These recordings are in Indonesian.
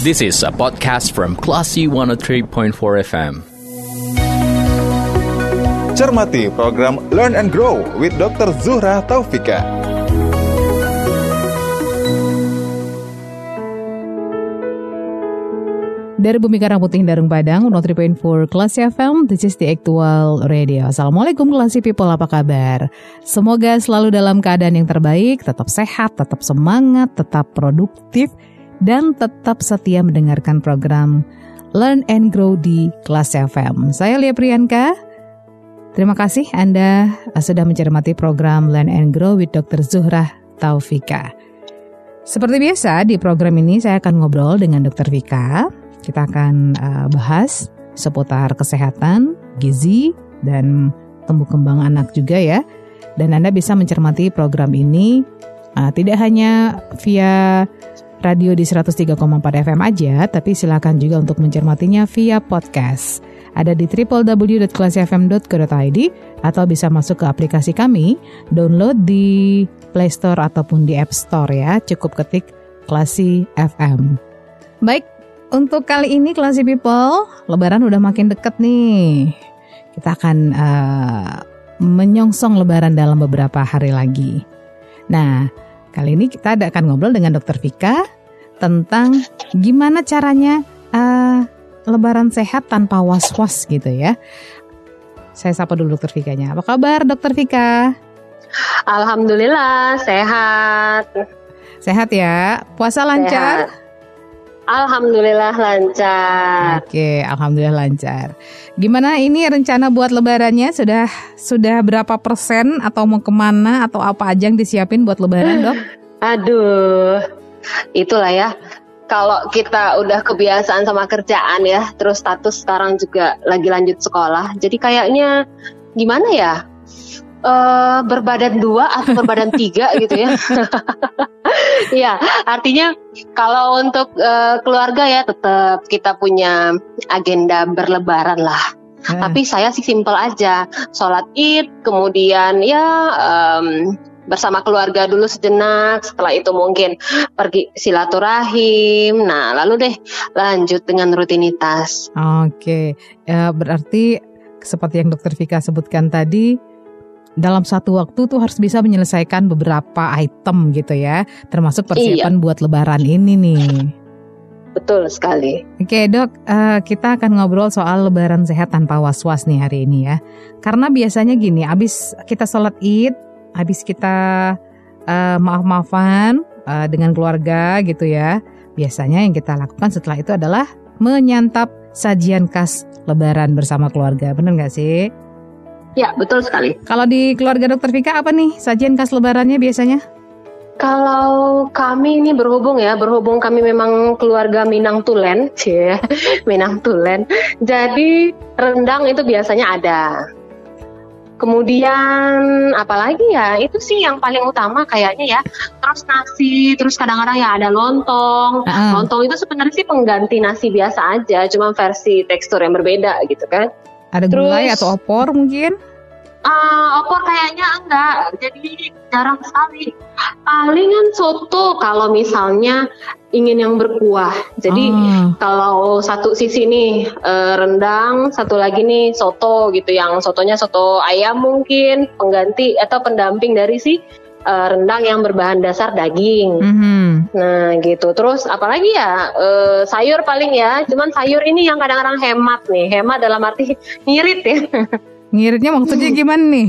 This is a podcast from Classy 103.4 FM. Cermati program Learn and Grow with Dr. Zuhra Taufika. Dari Bumi Karang Putih Darung Padang, 103.4 Classy FM, this is the actual radio. Assalamualaikum Classy People, apa kabar? Semoga selalu dalam keadaan yang terbaik, tetap sehat, tetap semangat, tetap produktif, dan tetap setia mendengarkan program Learn and Grow di Classy FM. Saya Lia Priyanka, terima kasih Anda sudah mencermati program Learn and Grow with Dr. Zuhrah Taufika. Seperti biasa, di program ini saya akan ngobrol dengan Dr. Vika, kita akan uh, bahas seputar kesehatan, gizi, dan tumbuh kembang anak juga ya. Dan Anda bisa mencermati program ini uh, tidak hanya via radio di 103,4 FM aja, tapi silakan juga untuk mencermatinya via podcast. Ada di www.klasifm.co.id atau bisa masuk ke aplikasi kami, download di Play Store ataupun di App Store ya. Cukup ketik Klasi FM. Baik, untuk kali ini Classy People, Lebaran udah makin deket nih. Kita akan uh, menyongsong Lebaran dalam beberapa hari lagi. Nah, kali ini kita akan ngobrol dengan Dokter Vika tentang gimana caranya uh, Lebaran sehat tanpa was-was gitu ya. Saya sapa dulu Dokter Vikanya. Apa kabar Dokter Vika? Alhamdulillah sehat. Sehat ya. Puasa lancar? Sehat. Alhamdulillah lancar. Oke, alhamdulillah lancar. Gimana ini rencana buat lebarannya? Sudah sudah berapa persen atau mau ke mana atau apa aja yang disiapin buat lebaran dok? Aduh, itulah ya. Kalau kita udah kebiasaan sama kerjaan ya, terus status sekarang juga lagi lanjut sekolah, jadi kayaknya gimana ya? Uh, berbadan dua atau berbadan tiga gitu ya. Iya, artinya kalau untuk uh, keluarga ya tetap kita punya agenda berlebaran lah. Hmm. Tapi saya sih simpel aja, sholat id, kemudian ya um, bersama keluarga dulu sejenak. Setelah itu mungkin pergi silaturahim. Nah, lalu deh lanjut dengan rutinitas. Oke, ya, berarti seperti yang Dokter Vika sebutkan tadi, dalam satu waktu tuh harus bisa menyelesaikan beberapa item gitu ya, termasuk persiapan iya. buat Lebaran ini nih. Betul sekali. Oke dok, uh, kita akan ngobrol soal Lebaran sehat tanpa was-was nih hari ini ya. Karena biasanya gini, abis kita sholat id, abis kita uh, maaf-maafan uh, dengan keluarga gitu ya. Biasanya yang kita lakukan setelah itu adalah menyantap sajian khas Lebaran bersama keluarga. Bener nggak sih? Ya, betul sekali. Kalau di keluarga Dokter Vika apa nih sajian khas lebarannya biasanya? Kalau kami ini berhubung ya, berhubung kami memang keluarga Minang Tulen, cie, Minang Tulen. Jadi rendang itu biasanya ada. Kemudian apalagi ya, itu sih yang paling utama kayaknya ya. Terus nasi, terus kadang-kadang ya ada lontong. Uh-uh. Lontong itu sebenarnya sih pengganti nasi biasa aja, cuma versi tekstur yang berbeda gitu kan. Ada Terus, gulai atau opor mungkin? Uh, opor kayaknya enggak, jadi jarang sekali. Palingan soto kalau misalnya ingin yang berkuah. Jadi oh. kalau satu sisi nih uh, rendang, satu lagi nih soto gitu, yang sotonya soto ayam mungkin pengganti atau pendamping dari si uh, rendang yang berbahan dasar daging. Mm-hmm. Nah gitu. Terus apalagi ya uh, sayur paling ya. Cuman sayur ini yang kadang-kadang hemat nih. Hemat dalam arti ngirit ya. Ngiritnya maksudnya gimana nih?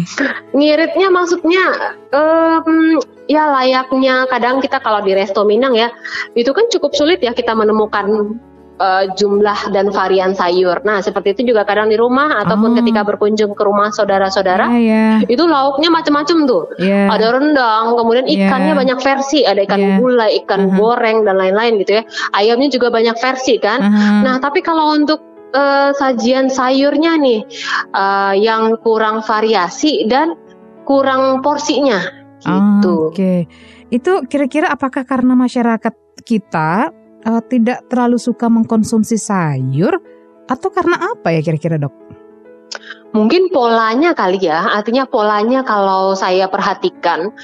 Ngiritnya maksudnya um, ya layaknya kadang kita kalau di resto Minang ya itu kan cukup sulit ya kita menemukan uh, jumlah dan varian sayur. Nah, seperti itu juga kadang di rumah ataupun oh. ketika berkunjung ke rumah saudara-saudara, yeah, yeah. itu lauknya macam-macam tuh. Yeah. Ada rendang, kemudian iya. ikannya yeah. banyak versi, ada ikan yeah. gulai, ikan uh -huh. goreng dan lain-lain gitu ya. Ayamnya juga banyak versi kan. Uh -huh. Nah, tapi kalau untuk uh, sajian sayurnya nih uh, yang kurang variasi dan kurang porsinya gitu. Oke. Okay. Itu kira-kira apakah karena masyarakat kita uh, tidak terlalu suka mengkonsumsi sayur atau karena apa ya kira-kira dok? Mungkin polanya kali ya, artinya polanya kalau saya perhatikan,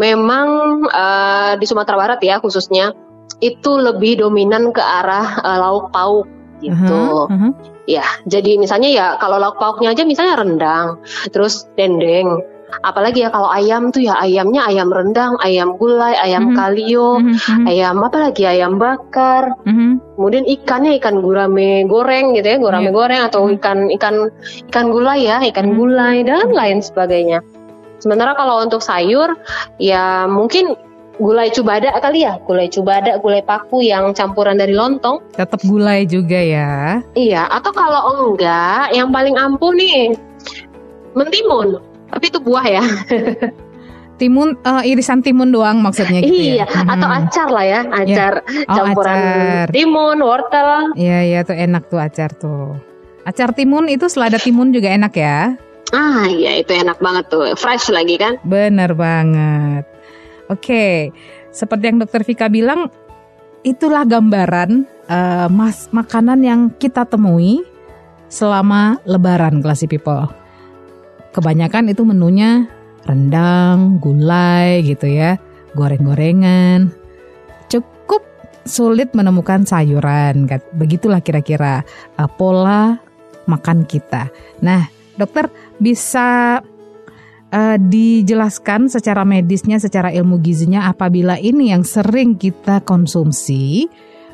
memang uh, di Sumatera Barat ya khususnya itu lebih dominan ke arah uh, lauk pauk gitu. Uh-huh, uh-huh. Ya, jadi misalnya ya kalau lauk pauknya aja misalnya rendang, terus dendeng. Apalagi ya kalau ayam tuh ya ayamnya ayam rendang, ayam gulai, ayam Mhm. kalio, Mhm, mhm, ayam apa lagi ayam bakar. mhm. Kemudian ikannya ikan gurame goreng gitu ya, gurame goreng atau ikan ikan ikan gulai ya, ikan Hmm. gulai dan lain sebagainya. Sementara kalau untuk sayur ya mungkin gulai cubada kali ya, gulai cubada, gulai paku yang campuran dari lontong. Tetap gulai juga ya. Iya, atau kalau enggak yang paling ampuh nih mentimun. Tapi itu buah ya. Timun eh, irisan timun doang maksudnya gitu iya, ya. atau Mhm. acar lah ya, acar Oh, campuran acar. timun, wortel. Iya iya tuh enak tuh acar tuh. Acar timun itu selada timun juga enak ya. Ah, iya itu enak banget tuh. Fresh lagi kan? Bener banget. Oke, seperti yang Dokter Vika bilang, itulah gambaran eh, mas makanan yang kita temui selama Lebaran, Classy People. Kebanyakan itu menunya rendang, gulai gitu ya, goreng-gorengan. Cukup sulit menemukan sayuran, begitulah kira-kira eh, pola makan kita. Nah, dokter bisa eh, dijelaskan secara medisnya, secara ilmu gizinya apabila ini yang sering kita konsumsi,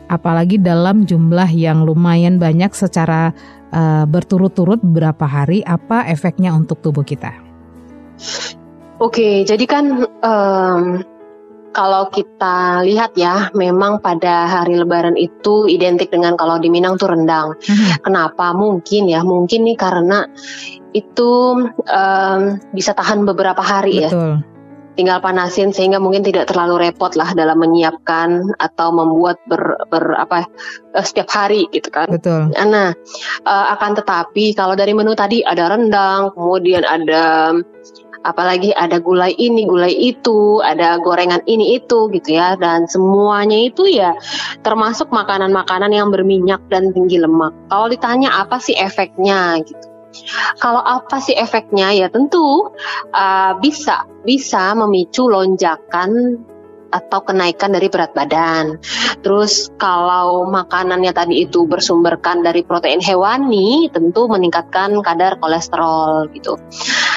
apalagi dalam jumlah yang lumayan banyak secara eh, berturut-turut beberapa hari, apa efeknya untuk tubuh kita? Oke, jadi kan em, kalau kita lihat ya, memang pada hari Lebaran itu identik dengan kalau di Minang tuh rendang. Kenapa? Mungkin ya, mungkin nih karena itu em, bisa tahan beberapa hari ya. Tinggal panasin sehingga mungkin tidak terlalu repot lah dalam menyiapkan atau membuat ber, ber- apa eh, setiap hari gitu kan. Betul. Nah, eh, akan tetapi kalau dari menu tadi ada rendang, kemudian ada apalagi ada gulai ini, gulai itu, ada gorengan ini itu gitu ya dan semuanya itu ya termasuk makanan-makanan yang berminyak dan tinggi lemak. Kalau ditanya apa sih efeknya gitu. Kalau apa sih efeknya ya tentu uh, bisa bisa memicu lonjakan atau kenaikan dari berat badan. Terus kalau makanannya tadi itu bersumberkan dari protein hewani, tentu meningkatkan kadar kolesterol gitu.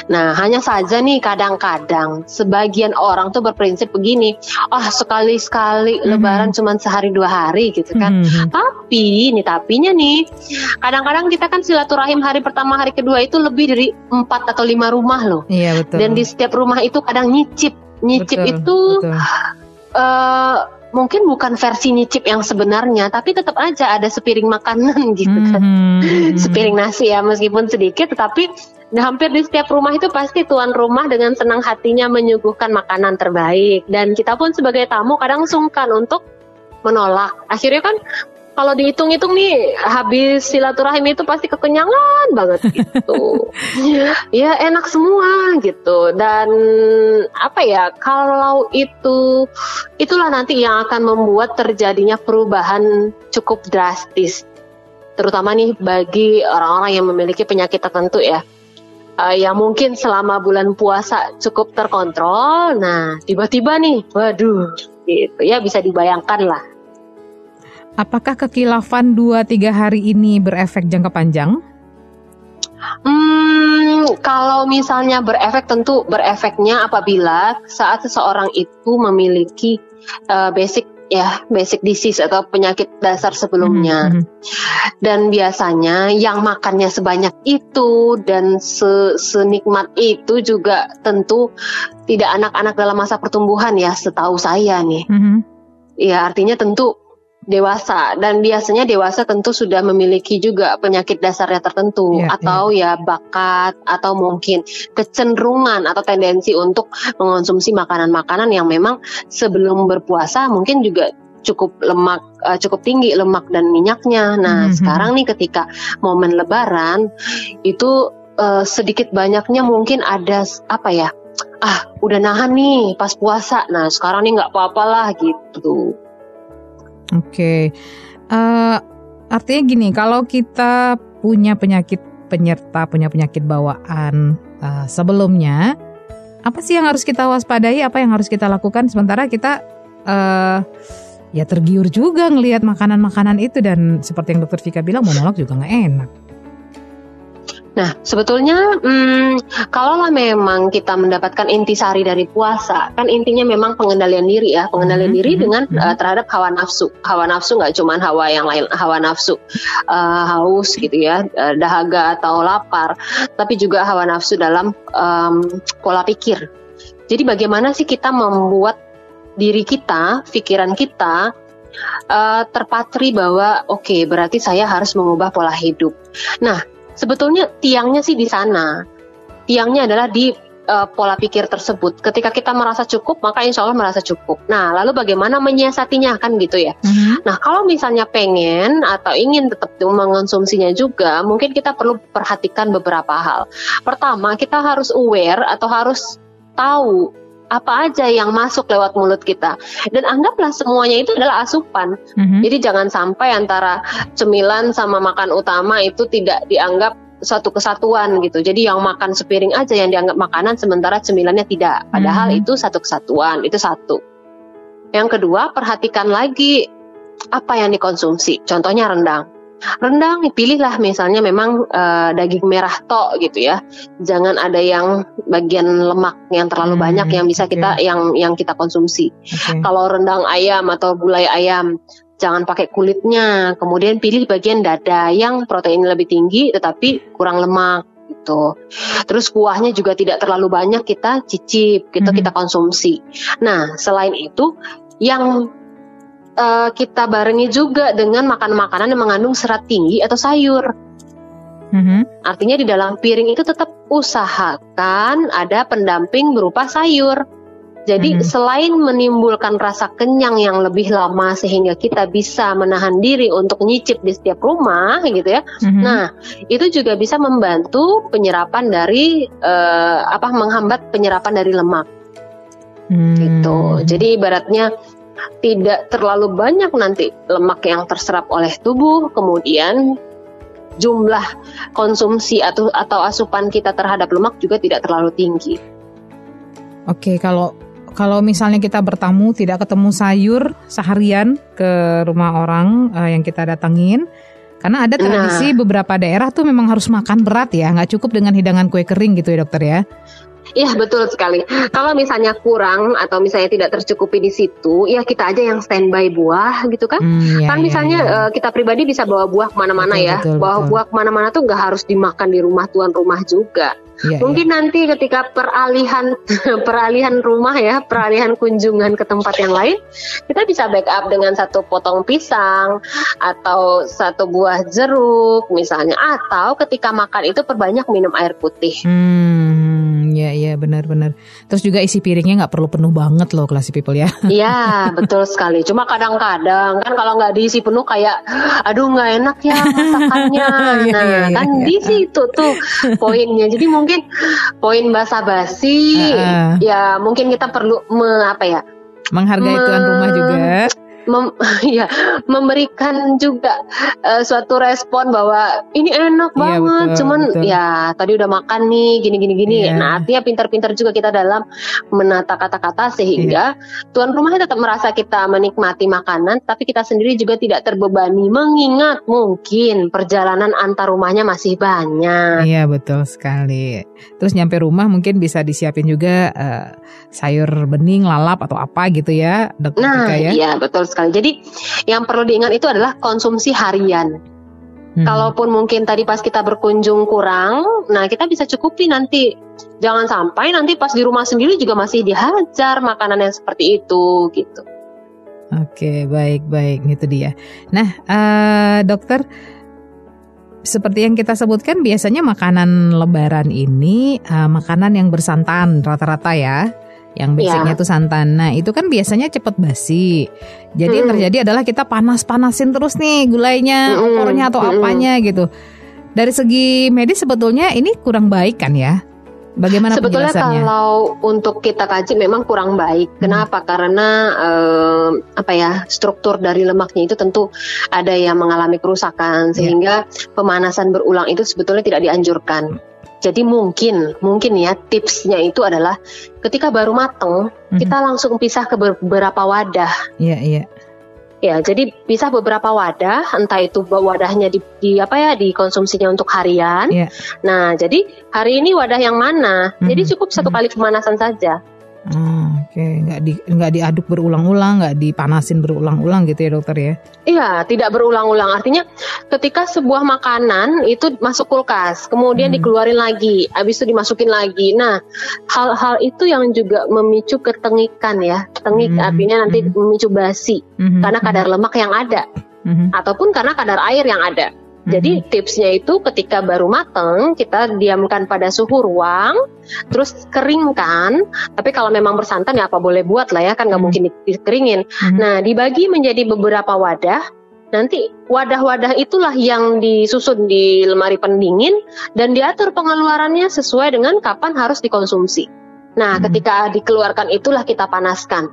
Nah, hanya saja nih kadang-kadang sebagian orang tuh berprinsip begini, ah sekali-sekali Mhm. lebaran cuma sehari dua hari gitu kan. Mhm. Tapi, nih tapinya nih, kadang-kadang kita kan silaturahim hari pertama, hari kedua itu lebih dari empat atau lima rumah loh. Iya betul. Dan di setiap rumah itu kadang nyicip. Nyicip Betul, itu betul. eh, mungkin bukan versi nyicip yang sebenarnya, tapi tetap aja ada sepiring makanan gitu kan. Mhm. Sepiring nasi ya meskipun sedikit, tetapi hampir di setiap rumah itu pasti tuan rumah dengan senang hatinya menyuguhkan makanan terbaik. Dan kita pun sebagai tamu kadang sungkan untuk menolak. Akhirnya kan kalau dihitung-hitung nih habis silaturahim itu pasti kekenyangan banget gitu. ya enak semua gitu. Dan apa ya kalau itu itulah nanti yang akan membuat terjadinya perubahan cukup drastis. Terutama nih bagi orang-orang yang memiliki penyakit tertentu ya. Eh, yang mungkin selama bulan puasa cukup terkontrol. Nah tiba-tiba nih waduh gitu. Ya bisa dibayangkan lah Apakah kekilafan 2-3 hari ini berefek jangka panjang? Hmm, kalau misalnya berefek tentu berefeknya apabila saat seseorang itu memiliki eh, basic ya basic disease atau penyakit dasar sebelumnya Mhm. dan biasanya yang makannya sebanyak itu dan se- senikmat itu juga tentu tidak anak-anak dalam masa pertumbuhan ya setahu saya nih Mhm. ya artinya tentu dewasa dan biasanya dewasa tentu sudah memiliki juga penyakit dasarnya tertentu Iya, atau ya bakat atau mungkin kecenderungan atau tendensi untuk mengonsumsi makanan-makanan yang memang sebelum berpuasa mungkin juga cukup lemak eh, cukup tinggi lemak dan minyaknya. Nah, Mhm. sekarang nih ketika momen lebaran itu eh, sedikit banyaknya mungkin ada apa ya? Ah, udah nahan nih pas puasa. Nah, sekarang nih nggak apa-apalah gitu. Oke, Eh, artinya gini, kalau kita punya penyakit penyerta, punya penyakit bawaan eh, sebelumnya, apa sih yang harus kita waspadai? Apa yang harus kita lakukan? Sementara kita eh, ya tergiur juga ngelihat makanan-makanan itu dan seperti yang dokter Vika bilang mau nolak juga nggak enak. Nah, sebetulnya hmm, kalaulah memang kita mendapatkan intisari dari puasa, kan intinya memang pengendalian diri ya, pengendalian Mhm, diri mhm, dengan uh, terhadap hawa nafsu. Hawa nafsu nggak cuma hawa yang lain, hawa nafsu uh, haus gitu ya, uh, dahaga atau lapar, tapi juga hawa nafsu dalam um, pola pikir. Jadi bagaimana sih kita membuat diri kita, pikiran kita uh, terpatri bahwa oke berarti saya harus mengubah pola hidup. Nah, sebetulnya tiangnya sih di sana. Tiangnya adalah di uh, pola pikir tersebut. Ketika kita merasa cukup, maka insya Allah merasa cukup. Nah, lalu bagaimana menyiasatinya kan gitu ya. Mhm. Nah, kalau misalnya pengen atau ingin tetap mengonsumsinya juga, mungkin kita perlu perhatikan beberapa hal. Pertama, kita harus aware atau harus tahu apa aja yang masuk lewat mulut kita. Dan anggaplah semuanya itu adalah asupan. Mhm. Jadi jangan sampai antara cemilan sama makan utama itu tidak dianggap suatu kesatuan gitu. Jadi yang makan sepiring aja yang dianggap makanan sementara cemilannya tidak. Padahal Mhm. itu satu kesatuan, itu satu. Yang kedua, perhatikan lagi apa yang dikonsumsi. Contohnya rendang. Rendang pilihlah misalnya memang eh, daging merah tok gitu ya. Jangan ada yang bagian lemak yang terlalu Hmm, banyak yang bisa oke. kita yang yang kita konsumsi. Oke. Kalau rendang ayam atau gulai ayam, jangan pakai kulitnya. Kemudian pilih bagian dada yang proteinnya lebih tinggi tetapi kurang lemak gitu. Terus kuahnya juga tidak terlalu banyak kita cicip, gitu Mhm. kita konsumsi. Nah, selain itu yang eh, kita barengi juga dengan makan makanan yang mengandung serat tinggi atau sayur. Mhm. Artinya di dalam piring itu tetap usahakan ada pendamping berupa sayur. Jadi Mhm. selain menimbulkan rasa kenyang yang lebih lama sehingga kita bisa menahan diri untuk nyicip di setiap rumah gitu ya. Mhm. Nah, itu juga bisa membantu penyerapan dari eh, apa menghambat penyerapan dari lemak Hmm. gitu. Jadi ibaratnya tidak terlalu banyak nanti lemak yang terserap oleh tubuh, kemudian jumlah konsumsi atau atau asupan kita terhadap lemak juga tidak terlalu tinggi. Oke, kalau kalau misalnya kita bertamu tidak ketemu sayur seharian ke rumah orang eh, yang kita datangin, karena ada tradisi beberapa daerah tuh memang harus makan berat ya, nggak cukup dengan hidangan kue kering gitu ya dokter ya. Iya betul sekali. Kalau misalnya kurang atau misalnya tidak tercukupi di situ, ya kita aja yang standby buah gitu kan. Hmm, ya, kan ya, misalnya ya. eh, kita pribadi bisa bawa buah ke mana-mana Betul, ya. betul, bawa betul. buah ke mana-mana tuh nggak harus dimakan di rumah tuan rumah juga. Iya, iya. Mungkin nanti ketika peralihan peralihan rumah ya, peralihan kunjungan ke tempat yang lain, kita bisa backup dengan satu potong pisang atau satu buah jeruk misalnya, atau ketika makan itu perbanyak minum air putih. Hmm, ya ya benar-benar. Terus juga isi piringnya nggak perlu penuh banget loh classy people ya. Iya, betul sekali. Cuma kadang-kadang kan kalau nggak diisi penuh kayak, aduh nggak enak ya masakannya. Iya, Nah, iya, iya, kan iya. di situ tuh poinnya. Jadi mungkin poin basa-basi, Heeh. ya mungkin kita perlu me, apa ya, Menghargai Me- tuan rumah juga. Mem, ya memberikan juga eh, suatu respon bahwa ini enak Iya, banget, betul, cuman betul. ya tadi udah makan nih gini gini gini. Iya. Nah artinya pintar-pintar juga kita dalam menata kata-kata sehingga Iya. tuan rumahnya tetap merasa kita menikmati makanan, tapi kita sendiri juga tidak terbebani mengingat mungkin perjalanan antar rumahnya masih banyak. Iya betul sekali. Terus nyampe rumah mungkin bisa disiapin juga eh, sayur bening, lalap atau apa gitu ya, dokter Nah, ya. iya betul sekali. Jadi yang perlu diingat itu adalah konsumsi harian. Hmm. Kalaupun mungkin tadi pas kita berkunjung kurang, nah kita bisa cukupi nanti. Jangan sampai nanti pas di rumah sendiri juga masih dihajar makanan yang seperti itu gitu. Oke, baik baik itu dia. Nah, eh, dokter, seperti yang kita sebutkan biasanya makanan Lebaran ini eh, makanan yang bersantan rata-rata ya. Yang basicnya Ya. tuh santan. Nah itu kan biasanya cepet basi. Jadi yang Mm. terjadi adalah kita panas-panasin terus nih gulainya, Mm-mm, opornya atau mm-mm. apanya gitu. Dari segi medis sebetulnya ini kurang baik kan ya? Bagaimana Sebetulnya kalau untuk kita kaji memang kurang baik. Hmm. Kenapa? Karena eh, apa ya struktur dari lemaknya itu tentu ada yang mengalami kerusakan sehingga pemanasan berulang itu sebetulnya tidak dianjurkan. Jadi mungkin mungkin ya tipsnya itu adalah ketika baru mateng Mhm. kita langsung pisah ke beberapa wadah. Iya iya. Ya, jadi bisa beberapa wadah, entah itu wadahnya di, di apa ya dikonsumsinya untuk harian. Iya. Nah, jadi hari ini wadah yang mana? Jadi Mhm, cukup satu mhm. kali pemanasan saja. Ah, Oke, nggak di nggak diaduk berulang-ulang, nggak dipanasin berulang-ulang gitu ya dokter ya? Iya, tidak berulang-ulang. Artinya ketika sebuah makanan itu masuk kulkas, kemudian Hmm. dikeluarin lagi, habis itu dimasukin lagi. Nah, hal-hal itu yang juga memicu ketengikan ya. Tengik Hmm, artinya nanti hmm. memicu basi Mhm, karena kadar lemak yang ada mhm, ataupun karena kadar air yang ada. Jadi tipsnya itu ketika baru mateng kita diamkan pada suhu ruang, terus keringkan. Tapi kalau memang bersantan ya apa boleh buat lah ya kan nggak Hmm. mungkin di- dikeringin. Mhm. Nah dibagi menjadi beberapa wadah. Nanti wadah-wadah itulah yang disusun di lemari pendingin dan diatur pengeluarannya sesuai dengan kapan harus dikonsumsi. Nah Hmm. ketika dikeluarkan itulah kita panaskan.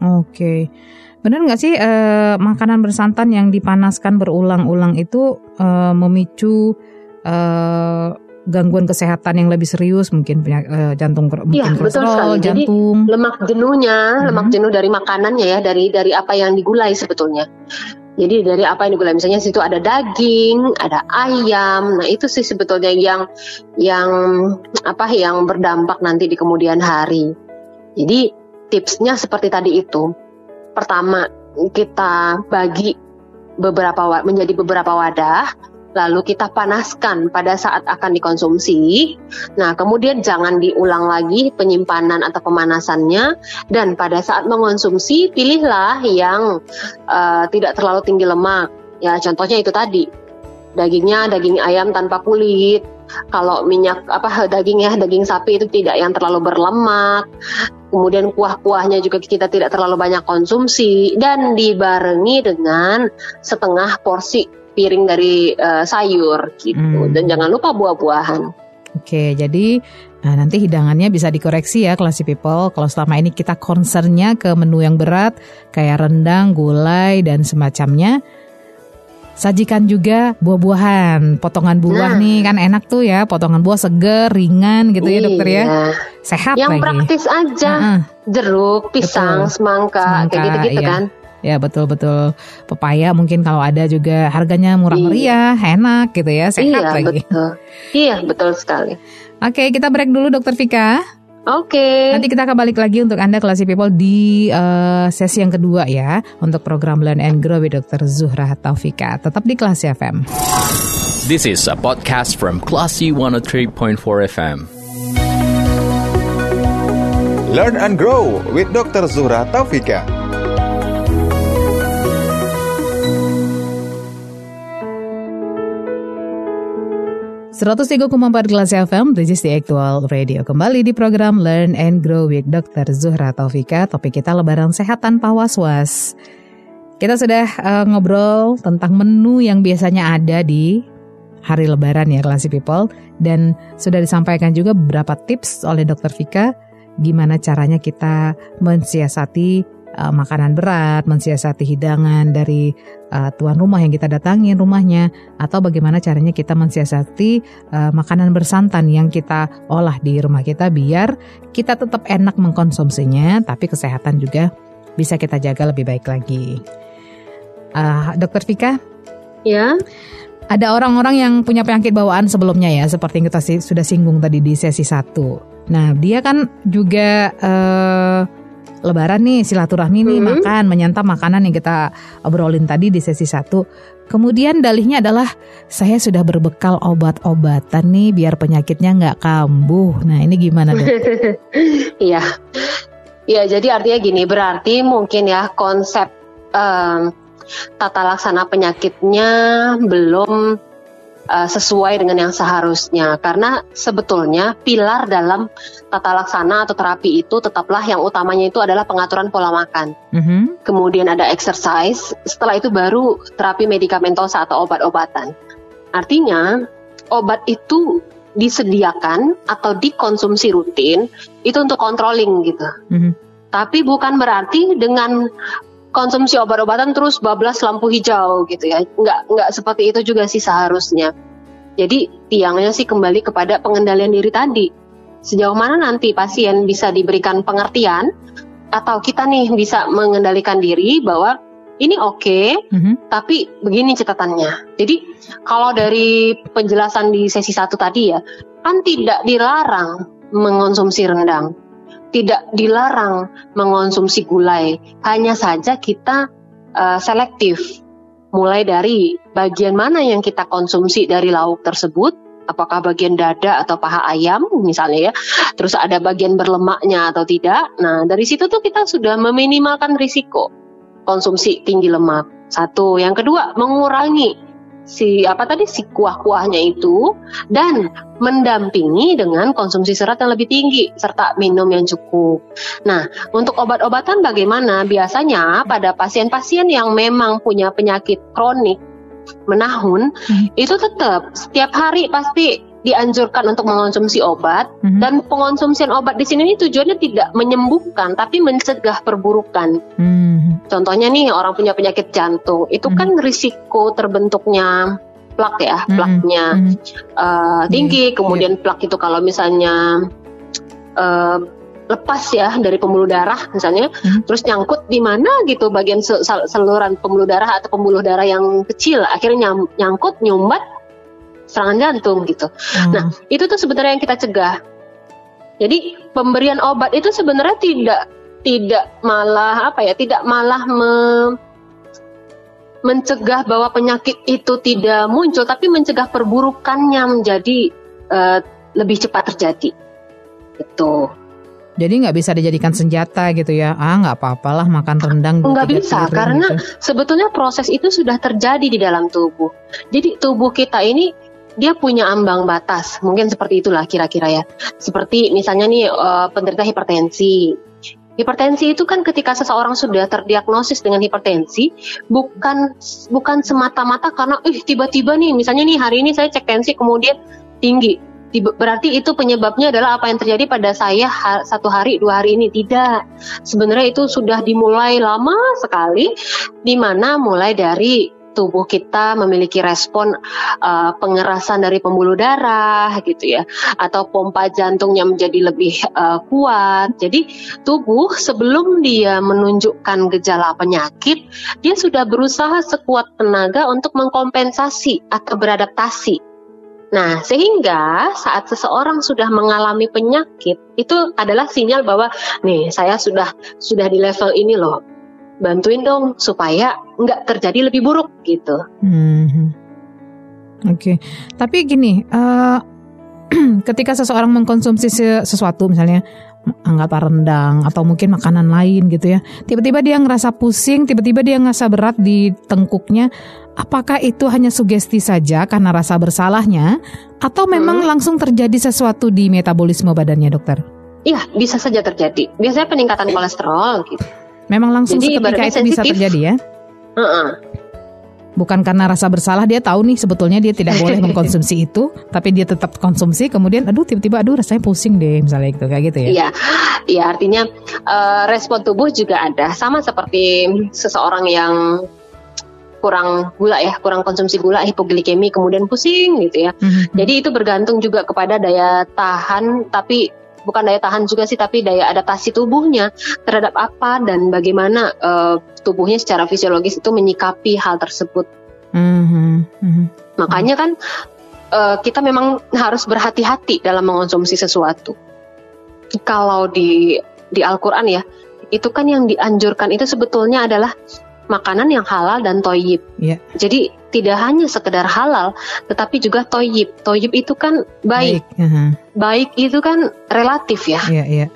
Oke, benar nggak sih eh, makanan bersantan yang dipanaskan berulang-ulang itu eh, memicu eh, gangguan kesehatan yang lebih serius, mungkin eh, jantung, mungkin betul kolesterol, sekali. Jadi, jantung. lemak jenuhnya, Mhm. lemak jenuh dari makanannya ya, dari dari apa yang digulai sebetulnya. Jadi dari apa yang digulai, misalnya situ ada daging, ada ayam. Nah itu sih sebetulnya yang yang apa yang berdampak nanti di kemudian hari. Jadi tipsnya seperti tadi itu. Pertama kita bagi beberapa menjadi beberapa wadah, lalu kita panaskan pada saat akan dikonsumsi. Nah, kemudian jangan diulang lagi penyimpanan atau pemanasannya dan pada saat mengonsumsi pilihlah yang eh, tidak terlalu tinggi lemak. Ya, contohnya itu tadi. Dagingnya daging ayam tanpa kulit. Kalau minyak apa daging ya daging sapi itu tidak yang terlalu berlemak. Kemudian kuah-kuahnya juga kita tidak terlalu banyak konsumsi dan dibarengi dengan setengah porsi piring dari eh, sayur gitu. Hmm. Dan jangan lupa buah-buahan. Oke, jadi nah, nanti hidangannya bisa dikoreksi ya classy people. Kalau selama ini kita concernnya ke menu yang berat kayak rendang, gulai dan semacamnya. Sajikan juga buah-buahan, potongan buah Nah. nih kan enak tuh ya, potongan buah seger, ringan gitu ya dokter ya, Iya. sehat Yang lagi. praktis aja. Heeh. jeruk, pisang, Betul. semangka, Semangka, kayak gitu-gitu iya. kan. Ya betul-betul pepaya mungkin kalau ada juga harganya murah meriah, enak gitu ya, sehat iya, lagi. betul. Iya, betul sekali. Oke, kita break dulu dokter Vika. Oke. Nanti kita akan balik lagi untuk Anda Classy People di eh, sesi yang kedua ya untuk program Learn and Grow with Dr. Zuhra Taufika. Tetap di Classy FM. This is a podcast from Classy 103.4 FM. Learn and grow with Dr. Zuhra Taufika. Empat Kelas FM, this is the actual radio. Kembali di program Learn and Grow with Dr. Zuhra Taufika. Topik kita lebaran sehat tanpa was-was. Kita sudah eh, ngobrol tentang menu yang biasanya ada di hari lebaran ya Classy People. Dan sudah disampaikan juga beberapa tips oleh Dr. Vika gimana caranya kita mensiasati eh, makanan berat, mensiasati hidangan dari eh, tuan rumah yang kita datangin rumahnya atau bagaimana caranya kita mensiasati eh, makanan bersantan yang kita olah di rumah kita biar kita tetap enak mengkonsumsinya tapi kesehatan juga bisa kita jaga lebih baik lagi. Ah, Dokter Vika, Ya. ada orang-orang yang punya penyakit bawaan sebelumnya ya, seperti yang kita sudah singgung tadi di sesi 1. Nah, dia kan juga eh, lebaran nih, silaturahmi nih, Hmm. makan, menyantap makanan yang kita obrolin tadi di sesi 1. Kemudian dalihnya adalah saya sudah berbekal obat-obatan nih biar penyakitnya nggak kambuh. Nah, ini gimana dok? Iya. Ya, jadi artinya gini, berarti mungkin ya konsep em, tata laksana penyakitnya belum eh, sesuai dengan yang seharusnya. Karena sebetulnya pilar dalam tata laksana atau terapi itu tetaplah yang utamanya itu adalah pengaturan pola makan. Mhm. kemudian ada exercise, setelah itu baru terapi medikamentosa atau obat-obatan. Artinya, obat itu disediakan atau dikonsumsi rutin itu untuk controlling gitu. Mhm. Tapi bukan berarti dengan konsumsi obat-obatan terus bablas lampu hijau gitu ya. Nggak nggak seperti itu juga sih seharusnya. Jadi tiangnya sih kembali kepada pengendalian diri tadi. Sejauh mana nanti pasien bisa diberikan pengertian atau kita nih bisa mengendalikan diri bahwa ini oke, Mhm. tapi begini catatannya. Jadi kalau dari penjelasan di sesi satu tadi ya, kan tidak dilarang mengonsumsi rendang, tidak dilarang mengonsumsi gulai, hanya saja kita eh, selektif. Mulai dari bagian mana yang kita konsumsi dari lauk tersebut, apakah bagian dada atau paha ayam misalnya ya, terus ada bagian berlemaknya atau tidak. Nah dari situ tuh kita sudah meminimalkan risiko konsumsi tinggi lemak. Satu, yang kedua mengurangi si apa tadi si kuah-kuahnya itu dan mendampingi dengan konsumsi serat yang lebih tinggi serta minum yang cukup. Nah, untuk obat-obatan bagaimana? Biasanya pada pasien-pasien yang memang punya penyakit kronik menahun Hmm. itu tetap setiap hari pasti dianjurkan untuk mengonsumsi obat Mhm. dan pengonsumsian obat di sini ini tujuannya tidak menyembuhkan tapi mencegah perburukan. Mhm. Contohnya nih orang punya penyakit jantung, itu Mhm. kan risiko terbentuknya plak ya, Mhm. plaknya Mhm. eh, tinggi. Kemudian plak itu kalau misalnya eh, lepas ya dari pembuluh darah misalnya, Mhm. terus nyangkut di mana gitu bagian se- sal- saluran pembuluh darah atau pembuluh darah yang kecil, akhirnya nyam- nyangkut nyumbat serangan jantung gitu. Oh. Nah, itu tuh sebenarnya yang kita cegah. Jadi pemberian obat itu sebenarnya tidak tidak malah apa ya, tidak malah me- mencegah bahwa penyakit itu tidak muncul, tapi mencegah perburukannya menjadi eh, lebih cepat terjadi. Gitu. Jadi nggak bisa dijadikan senjata gitu ya? Ah nggak apa-apalah makan rendang. Nggak bisa, piring karena gitu. sebetulnya proses itu sudah terjadi di dalam tubuh. Jadi tubuh kita ini dia punya ambang batas, mungkin seperti itulah kira-kira ya. Seperti misalnya nih eh, penderita hipertensi. Hipertensi itu kan ketika seseorang sudah terdiagnosis dengan hipertensi, bukan bukan semata-mata karena ih tiba-tiba nih misalnya nih hari ini saya cek tensi kemudian tinggi. Berarti itu penyebabnya adalah apa yang terjadi pada saya satu hari dua hari ini tidak. Sebenarnya itu sudah dimulai lama sekali, di mana mulai dari tubuh kita memiliki respon uh, pengerasan dari pembuluh darah gitu ya atau pompa jantungnya menjadi lebih uh, kuat. Jadi tubuh sebelum dia menunjukkan gejala penyakit, dia sudah berusaha sekuat tenaga untuk mengkompensasi atau beradaptasi. Nah, sehingga saat seseorang sudah mengalami penyakit, itu adalah sinyal bahwa nih saya sudah sudah di level ini loh. Bantuin dong supaya nggak terjadi lebih buruk gitu. Mhm. Oke, tapi gini, eh, ketika seseorang mengkonsumsi se- sesuatu misalnya anggaplah rendang atau mungkin makanan lain gitu ya, tiba-tiba dia ngerasa pusing, tiba-tiba dia ngerasa berat di tengkuknya, apakah itu hanya sugesti saja karena rasa bersalahnya, atau memang langsung terjadi sesuatu di metabolisme badannya, dokter? Iya, bisa saja terjadi. Biasanya peningkatan kolesterol gitu. Memang langsung Jadi seketika itu bisa sensitif. terjadi ya? Heeh. Bukan karena rasa bersalah dia tahu nih sebetulnya dia tidak boleh mengkonsumsi itu, tapi dia tetap konsumsi. Kemudian, aduh tiba-tiba aduh rasanya pusing deh misalnya gitu kayak gitu ya. Iya, iya artinya eh, respon tubuh juga ada. Sama seperti seseorang yang kurang gula ya, kurang konsumsi gula, hipoglikemi, kemudian pusing gitu ya. Mhm. Jadi itu bergantung juga kepada daya tahan, tapi bukan daya tahan juga sih, tapi daya adaptasi tubuhnya terhadap apa dan bagaimana eh, tubuhnya secara fisiologis itu menyikapi hal tersebut. Mhm. Mhm. Makanya kan eh, kita memang harus berhati-hati dalam mengonsumsi sesuatu. Kalau di di Al-Qur'an ya, itu kan yang dianjurkan itu sebetulnya adalah makanan yang halal dan toyib. Iya. Jadi tidak hanya sekedar halal, tetapi juga toyib. Toyib itu kan baik. Mhm. Baik itu kan relatif ya. Iya iya.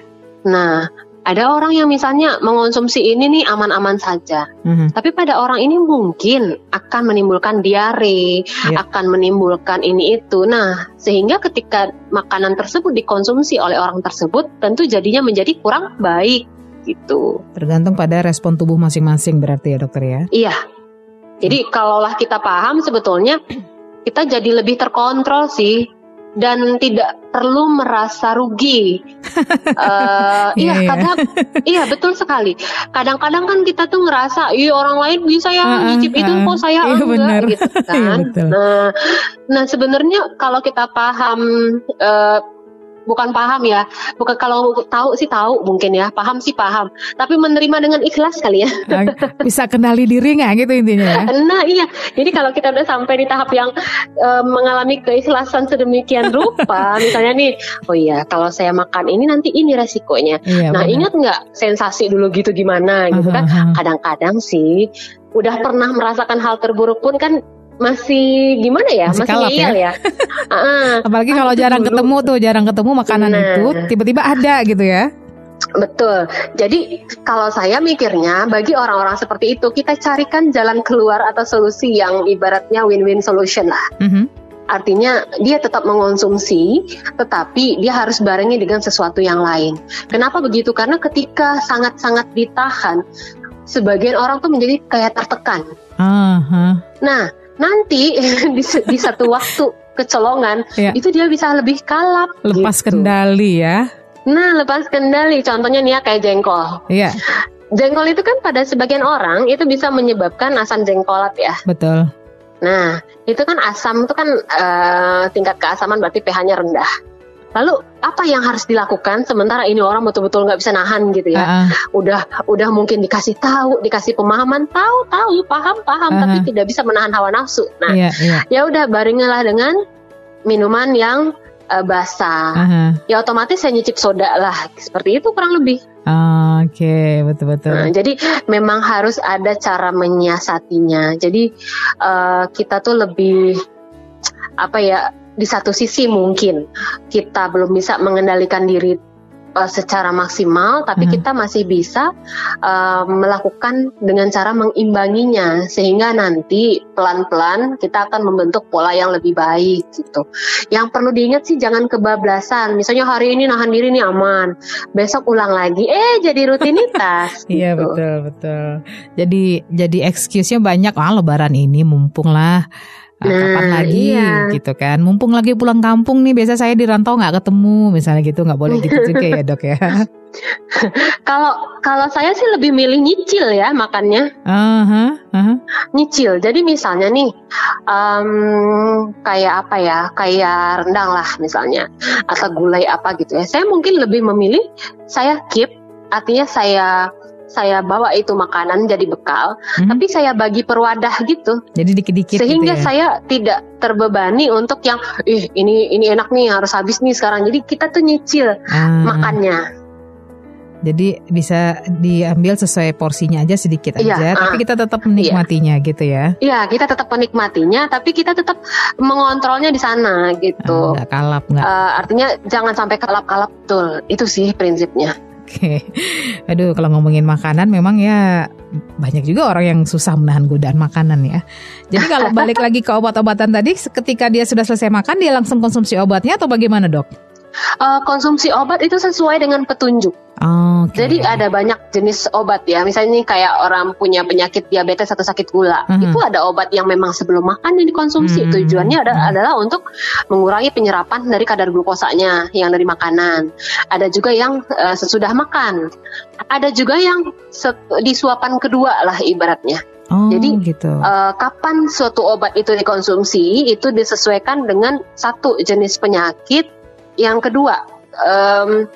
Nah, ada orang yang misalnya mengonsumsi ini nih aman-aman saja. Mhm. Tapi pada orang ini mungkin akan menimbulkan diare, Ya. akan menimbulkan ini itu. Nah, sehingga ketika makanan tersebut dikonsumsi oleh orang tersebut, tentu jadinya menjadi kurang baik gitu. Tergantung pada respon tubuh masing-masing berarti ya dokter ya. Iya. Jadi kalaulah kita paham sebetulnya kita jadi lebih terkontrol sih dan tidak perlu merasa rugi. Eh, Iya, iya, iya. kadang iya betul sekali. Kadang-kadang kan kita tuh ngerasa, iya orang lain bisa ya ah, nyicip itu ah. kok saya Iya, enggak benar. gitu Iya, kan. betul. nah, nah sebenarnya kalau kita paham eh, bukan paham ya. Bukan kalau tahu sih tahu mungkin ya, paham sih paham. Tapi menerima dengan ikhlas kali ya. Nah, Bisa kendali diri nggak gitu intinya ya? Nah iya, jadi kalau kita udah sampai di tahap yang eh, mengalami keikhlasan sedemikian rupa, misalnya nih, oh iya kalau saya makan ini nanti ini resikonya. Iya, nah benar. ingat nggak sensasi dulu gitu gimana gitu kan? Aha, aha. Kadang-kadang sih udah pernah merasakan hal terburuk pun kan masih gimana ya? Masih kalap ngeyel ya. Ah, Apalagi kalau itu jarang dulu. ketemu tuh, jarang ketemu makanan Nah. itu tiba-tiba ada gitu ya. Betul. Jadi kalau saya mikirnya bagi orang-orang seperti itu kita carikan jalan keluar atau solusi yang ibaratnya win-win solution lah. Mhm. Artinya dia tetap mengonsumsi, tetapi dia harus barengi dengan sesuatu yang lain. Kenapa begitu? Karena ketika sangat-sangat ditahan, sebagian orang tuh menjadi kayak tertekan. Aha. Nah, nanti di, di satu waktu kecolongan Iya. itu dia bisa lebih kalap. Lepas gitu. kendali ya. Nah, lepas kendali. Contohnya nih ya kayak jengkol. Iya, Jengkol itu kan pada sebagian orang itu bisa menyebabkan asam jengkolat ya. betul. Nah, itu kan asam itu kan eh, tingkat keasaman berarti pH-nya rendah. Lalu apa yang harus dilakukan sementara ini orang betul-betul nggak bisa nahan gitu ya? Ah. Udah udah mungkin dikasih tahu, dikasih pemahaman, tahu tahu, paham paham, Ah, tapi tidak bisa menahan hawa nafsu. Nah, Iya, iya. ya udah barengilah dengan minuman yang eh, basah. Aha. Ya otomatis saya nyicip soda lah, seperti itu kurang lebih. Oke, betul-betul. Nah, jadi memang harus ada cara menyiasatinya. Jadi eh, kita tuh lebih apa ya di satu sisi mungkin kita belum bisa mengendalikan diri eh, secara maksimal, tapi Hmm. kita masih bisa eh, melakukan dengan cara mengimbanginya sehingga nanti pelan-pelan kita akan membentuk pola yang lebih baik gitu. Yang perlu diingat sih jangan kebablasan. Misalnya hari ini nahan diri nih aman, besok ulang lagi, eh jadi rutinitas. Iya gitu. betul betul. Jadi jadi excuse-nya banyak. Ah Lebaran ini mumpung lah. Kapan Nah, lagi iya. gitu kan? Mumpung lagi pulang kampung nih. Biasa saya di rantau nggak ketemu, misalnya gitu nggak boleh gitu juga ya dok ya. Kalau kalau saya sih lebih milih nyicil ya makannya Aha, aha. nyicil. Jadi misalnya nih em, kayak apa ya kayak rendang lah misalnya atau gulai apa gitu ya. Saya mungkin lebih memilih saya keep artinya saya saya bawa itu makanan jadi bekal, Mhm. tapi saya bagi per wadah gitu, Jadi dikit-dikit sehingga gitu ya. saya tidak terbebani untuk yang, ih ini ini enak nih harus habis nih sekarang. Jadi kita tuh nyicil Ah, makannya. Jadi bisa diambil sesuai porsinya aja sedikit Iya, aja, tapi ah. kita tetap menikmatinya gitu ya. Iya, kita tetap menikmatinya, tapi kita tetap mengontrolnya di sana gitu. Ah, Nggak kalap nggak. Eh, artinya jangan sampai kalap-kalap betul. Itu sih prinsipnya. Oke, aduh kalau ngomongin makanan memang ya banyak juga orang yang susah menahan godaan makanan ya. Jadi kalau balik lagi ke obat-obatan tadi, ketika dia sudah selesai makan dia langsung konsumsi obatnya atau bagaimana dok? Eh, konsumsi obat itu sesuai dengan petunjuk. Oke. Jadi ada banyak jenis obat ya. Misalnya nih kayak orang punya penyakit diabetes atau sakit gula, Mhm. itu ada obat yang memang sebelum makan yang dikonsumsi. Mhm. Tujuannya ada- Mhm. adalah untuk mengurangi penyerapan dari kadar glukosanya yang dari makanan. Ada juga yang eh, sesudah makan. Ada juga yang di suapan kedua lah ibaratnya. oh, jadi, gitu. Eh, kapan suatu obat itu dikonsumsi itu disesuaikan dengan satu jenis penyakit, yang kedua em,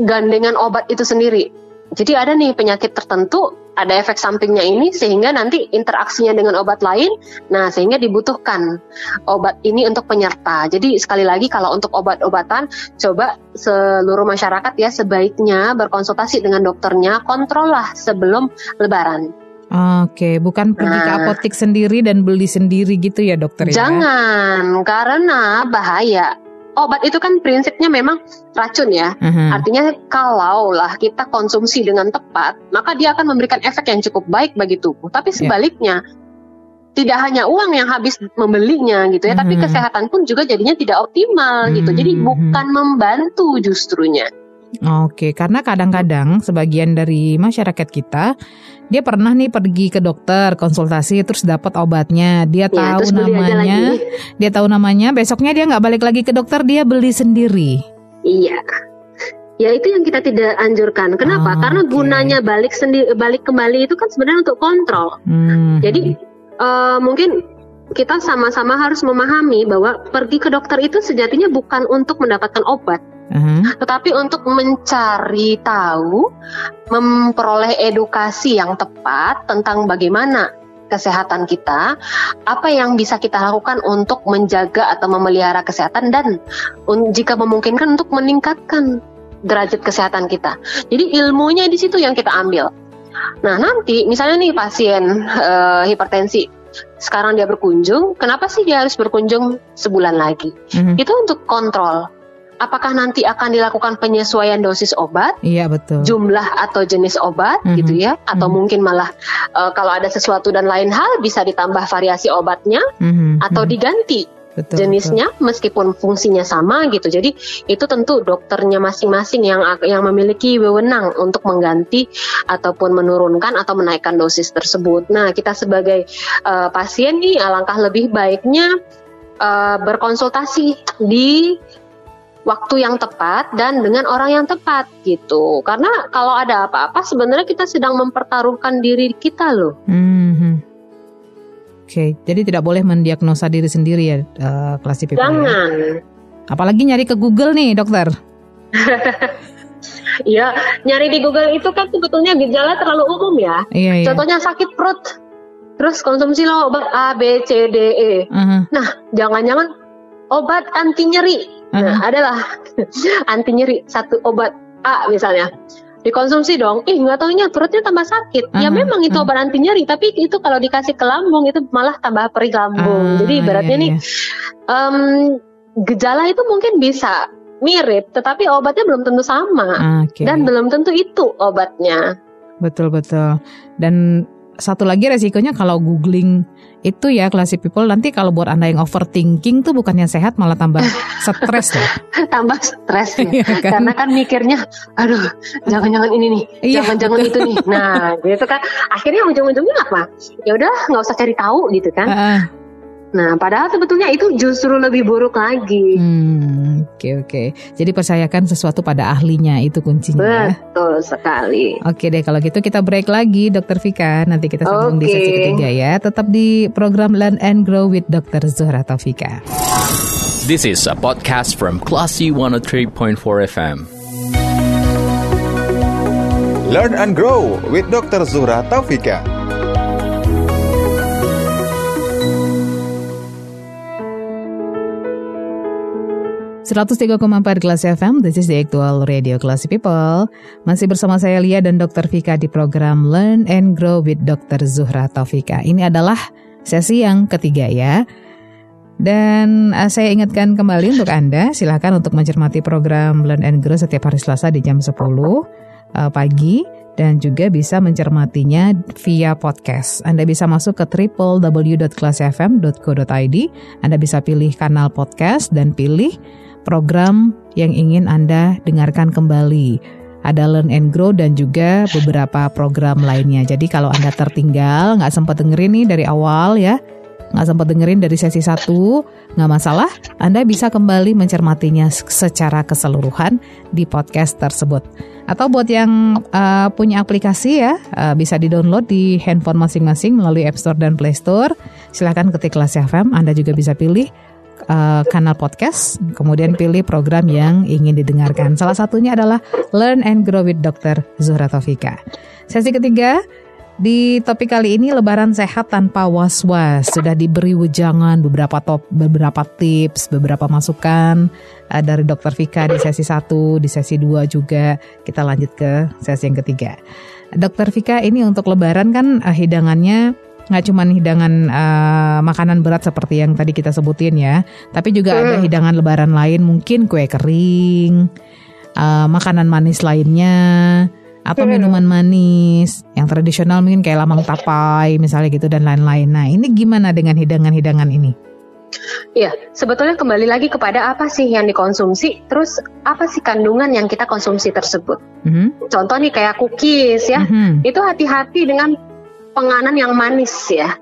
gandengan obat itu sendiri. Jadi ada nih penyakit tertentu ada efek sampingnya ini sehingga nanti interaksinya dengan obat lain, nah sehingga dibutuhkan obat ini untuk penyerta. Jadi sekali lagi kalau untuk obat-obatan coba seluruh masyarakat ya sebaiknya berkonsultasi dengan dokternya, kontrol lah sebelum Lebaran. Oke, bukan pergi ke Nah. apotik sendiri dan beli sendiri gitu ya dokter ya? Jangan, karena bahaya. Obat itu kan prinsipnya memang racun ya. Aha. Artinya kalau lah kita konsumsi dengan tepat, maka dia akan memberikan efek yang cukup baik bagi tubuh. Tapi Ya. sebaliknya, tidak hanya uang yang habis membelinya gitu ya, tapi Mhm. kesehatan pun juga jadinya tidak optimal gitu. Jadi Mhm. bukan membantu justrunya. Oke, karena kadang-kadang sebagian dari masyarakat kita dia pernah nih pergi ke dokter konsultasi terus dapat obatnya, dia Ya, tahu namanya, dia tahu namanya, besoknya dia nggak balik lagi ke dokter, dia beli sendiri. Iya. Ya itu yang kita tidak anjurkan. Kenapa? Oh, Karena gunanya balik sendiri balik kembali itu kan sebenarnya untuk kontrol. Hmm. Jadi eh, mungkin kita sama-sama harus memahami bahwa pergi ke dokter itu sejatinya bukan untuk mendapatkan obat, Uh-huh. tetapi untuk mencari tahu, memperoleh edukasi yang tepat tentang bagaimana kesehatan kita, apa yang bisa kita lakukan untuk menjaga atau memelihara kesehatan dan un- jika memungkinkan untuk meningkatkan derajat kesehatan kita. Jadi ilmunya di situ yang kita ambil. Nah nanti misalnya nih pasien eh, hipertensi sekarang dia berkunjung, kenapa sih dia harus berkunjung sebulan lagi? Mhm. Itu untuk kontrol. Apakah nanti akan dilakukan penyesuaian dosis obat? Iya betul. jumlah atau jenis obat Mhm. gitu ya atau Mhm. mungkin malah eh, kalau ada sesuatu dan lain hal bisa ditambah variasi obatnya Mhm, atau mhm. diganti Betul, jenisnya meskipun fungsinya sama gitu jadi itu tentu dokternya masing-masing yang yang memiliki wewenang untuk mengganti ataupun menurunkan atau menaikkan dosis tersebut nah kita sebagai eh, pasien nih alangkah lebih baiknya eh, berkonsultasi di waktu yang tepat dan dengan orang yang tepat gitu. Karena kalau ada apa-apa sebenarnya kita sedang mempertaruhkan diri kita loh. Mhm. Oke, jadi tidak boleh mendiagnosa diri sendiri ya, eh, kelas people ya? Jangan. Apalagi nyari ke Google nih, dokter. Iya, nyari di Google itu kan sebetulnya gejala terlalu umum ya. Iya, iya. Contohnya sakit perut. Terus konsumsi lo obat A, B, C, D, E. Aha, Nah, jangan-jangan obat anti nyeri. Nah, aha. adalah anti nyeri satu obat A misalnya. Dikonsumsi dong. Ih, nggak taunya perutnya tambah sakit. Ya Aha, memang itu obat anti nyeri, tapi itu kalau dikasih ke lambung itu malah tambah perih lambung. Ah, Jadi ibaratnya iya, nih iya. em, gejala itu mungkin bisa mirip, tetapi obatnya belum tentu sama. Oke. Dan belum tentu itu obatnya. Betul betul. Dan satu lagi resikonya kalau googling itu ya classy people nanti kalau buat anda yang overthinking tuh bukannya sehat malah tambah stres loh. tambah stres ya. Iya kan? Karena kan mikirnya, aduh, jangan-jangan ini nih, Iya, jangan-jangan itu nih. Nah, gitu kan. Akhirnya ujung-ujungnya apa? Ya udah, nggak usah cari tahu gitu kan. Ah, Nah, padahal sebetulnya itu justru lebih buruk lagi. hmm, Oke oke. Jadi percayakan sesuatu pada ahlinya itu kuncinya ya. Betul sekali. Oke deh kalau gitu kita break lagi Dokter Vika Nanti kita sambung di Oke. sesi ketiga ya Tetap di program Learn and Grow with Dr. Zuhra Taufika This is a podcast from Classy 103.4 FM. Learn and grow with Dr. Zuhra Taufika. Empat Kelas FM, this is the actual radio Classy People. Masih bersama saya Lia dan Dr. Vika di program Learn and Grow with Dr. Zuhra Taufika. Ini adalah sesi yang ketiga ya. Dan eh, saya ingatkan kembali untuk Anda, silakan untuk mencermati program Learn and Grow setiap hari Selasa di jam 10 eh, pagi dan juga bisa mencermatinya via podcast. Anda bisa masuk ke www.kelasfm.co.id. Anda bisa pilih kanal podcast dan pilih program yang ingin Anda dengarkan kembali. Ada Learn and Grow dan juga beberapa program lainnya. Jadi kalau Anda tertinggal, nggak sempat dengerin nih dari awal ya, nggak sempat dengerin dari sesi 1, nggak masalah. Anda bisa kembali mencermatinya secara keseluruhan di podcast tersebut. Atau buat yang uh, punya aplikasi ya, uh, bisa di-download di handphone masing-masing melalui App Store dan Play Store. Silahkan ketik kelas FM, Anda juga bisa pilih uh, kanal podcast, kemudian pilih program yang ingin didengarkan. Salah satunya adalah Learn and Grow with Dr. Zuhra Taufika. Sesi ketiga, di topik kali ini lebaran sehat tanpa was-was. Sudah diberi wejangan beberapa top beberapa tips, beberapa masukan uh, dari Dr. Vika di sesi 1, di sesi 2 juga. Kita lanjut ke sesi yang ketiga. Dr. Vika ini untuk lebaran kan uh, hidangannya nggak cuma hidangan uh, makanan berat seperti yang tadi kita sebutin ya, tapi juga ada hidangan lebaran lain mungkin kue kering, uh, makanan manis lainnya, atau minuman manis yang tradisional mungkin kayak lamang tapai misalnya gitu dan lain-lain. Nah ini gimana dengan hidangan-hidangan ini? Ya, sebetulnya kembali lagi kepada apa sih yang dikonsumsi, terus apa sih kandungan yang kita konsumsi tersebut. Mhm, Contoh nih kayak cookies ya, mhm. itu hati-hati dengan penganan yang manis ya.